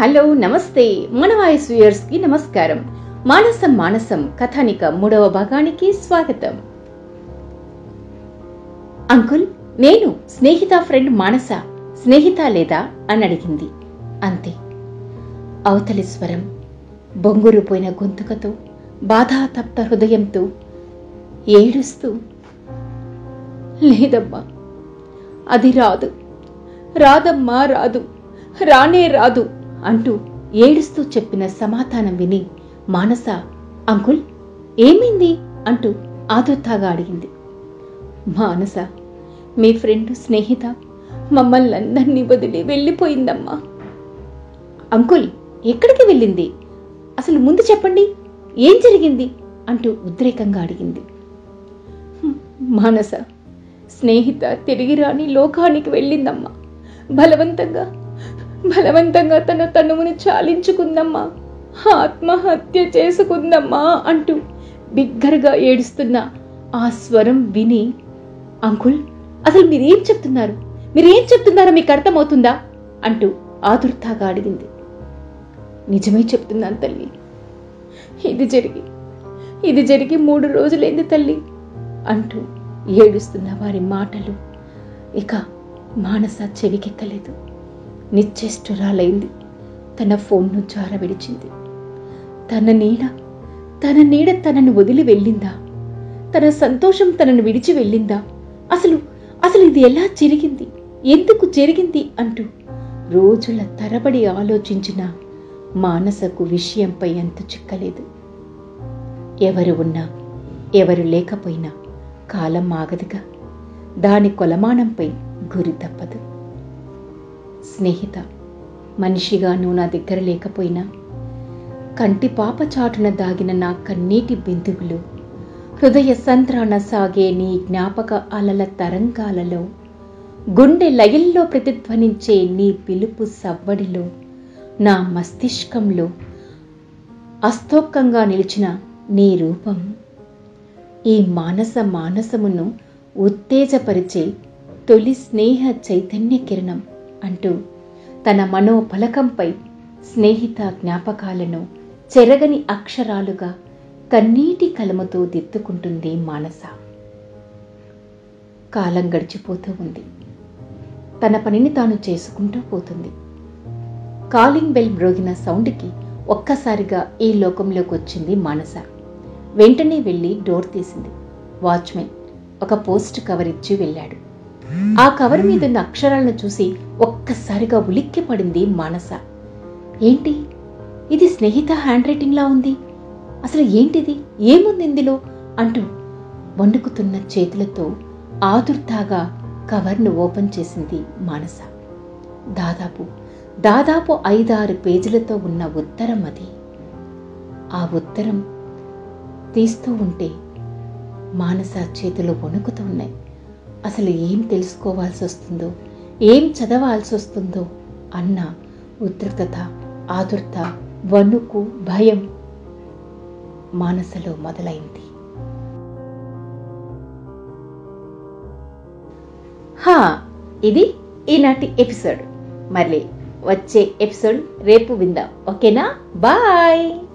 Hello నమస్తే. మన వాయిస్కి నమస్కారం. మానసం మానసం కథానిక మూడవ భాగానికి స్వాగతం. అంకుల్ నేను స్నేహిత ఫ్రెండ్ మానస స్నేహిత లేదా అని అడిగింది. అంతే. అవతలి స్వరం బొంగురుపోయిన గొంతుకతో బాధాతప్త హృదయంతో ఏడుస్తూ లేదమ్మా అది రాదు. రాదమ్మా రాదు. రానే రాదు. అంటూ ఏడుస్తూ చెప్పిన సమాధానం విని మానస అంకుల్ ఏమైంది? అంటూ ఆదుర్తాగా అడిగింది. మానస మీ ఫ్రెండ్ స్నేహిత మమ్మల్ని అందరినీ వదిలి వెళ్ళిపోయిందమ్మా. అంకుల్ ఎక్కడికి వెళ్ళింది? అసలు ముందు చెప్పండి ఏం జరిగింది? అంటూ ఉద్రేకంగా అడిగింది. మానస స్నేహిత తిరిగి రాని లోకానికి వెళ్ళిందమ్మా బలవంతంగా బలవంతంగా తన తనువుని చాలించుకుందమ్మా. ఆత్మహత్య చేసుకుందమ్మా అంటూ బిగ్గరగా ఏడుస్తున్న ఆ స్వరం విని అంకుల్ అసలు మీరేం చెప్తున్నారు? మీరేం చెప్తున్నారో మీకు అర్థమవుతుందా? అంటూ ఆదుర్తాగా అడిగింది. నిజమే చెప్తున్నాను తల్లి. ఇది జరిగి ఇది జరిగి మూడు రోజులైంది తల్లి అంటూ ఏడుస్తున్న వారి మాటలు ఇక మానస చెవికెక్కలేదు. నిశ్చేష్టురాలైంది. తన ఫోన్ను జార విడిచింది తన నీడ తన నీడ తనను వదిలి వెళ్ళిందా? తన సంతోషం తనను విడిచి వెళ్ళిందా? అసలు అసలు ఇది ఎలా జరిగింది? ఎందుకు జరిగింది అంటూ రోజుల తరబడి ఆలోచించిన మానసకు విషయంపై అంత చిక్కలేదు. ఎవరు ఉన్నా ఎవరు లేకపోయినా కాలం ఆగదుగా. దాని కొలమానంపై గురి తప్పదు. స్నేహిత మనిషిగా నువ్వు నా దగ్గర లేకపోయినా కంటి పాప చాటున దాగిన నా కన్నీటి బిందువులు హృదయ సంత్రాన సాగే నీ జ్ఞాపక అలల తరంగాలలో గుండె లయల్లో ప్రతిధ్వనించే నీ పిలుపు సవ్వడిలో నా మస్తిష్కంలో అస్తోక్కంగా నిలిచిన నీ రూపం. ఈ మానస మానసమును ఉత్తేజపరిచే తొలి స్నేహ చైతన్య కిరణం. అంటూ తన మనోఫలకంపై స్నేహిత జ్ఞాపకాలను చెరగని అక్షరాలుగా కన్నీటి కలముతో దిద్దుకుంటుంది మానస. కాలం గడిచిపోతూ ఉంది. తన పనిని తాను చేసుకుంటూ పోతుంది. కాలింగ్ బెల్ మ్రోగిన సౌండ్కి ఒక్కసారిగా ఈ లోకంలోకి వచ్చింది మానస. వెంటనే వెళ్ళి డోర్ తీసింది. వాచ్మెన్ ఒక పోస్ట్ కవర్ ఇచ్చి వెళ్ళాడు. ఆ కవర్ మీదున్న అక్షరాలను చూసి ఒక్కసారిగా ఉలిక్కి పడింది మానస. ఏంటి? ఇది స్నేహిత హ్యాండ్ రైటింగ్లా ఉంది. అసలు ఏంటిది? ఏముంది ఇందులో? అంటూ వణుకుతున్న చేతులతో ఆదుర్తాగా కవర్ను ఓపెన్ చేసింది మానస. దాదాపు దాదాపు ఐదారు పేజీలతో ఉన్న ఉత్తరం అది. ఆ ఉత్తరం తీస్తూ ఉంటే మానస చేతులు వణుకుతూ ఉన్నాయి. అసలు ఏం తెలుసుకోవాల్సి వస్తుందో ఏం చదవాల్సి వస్తుందో అన్న ఉద్రిక్తత ఆదుర్త వణుకు భయం మానసలో మొదలైంది. హా ఇది ఈనాటి ఎపిసోడ్. మళ్ళీ వచ్చే ఎపిసోడ్ రేపు విందాం. ఓకేనా? బాయ్!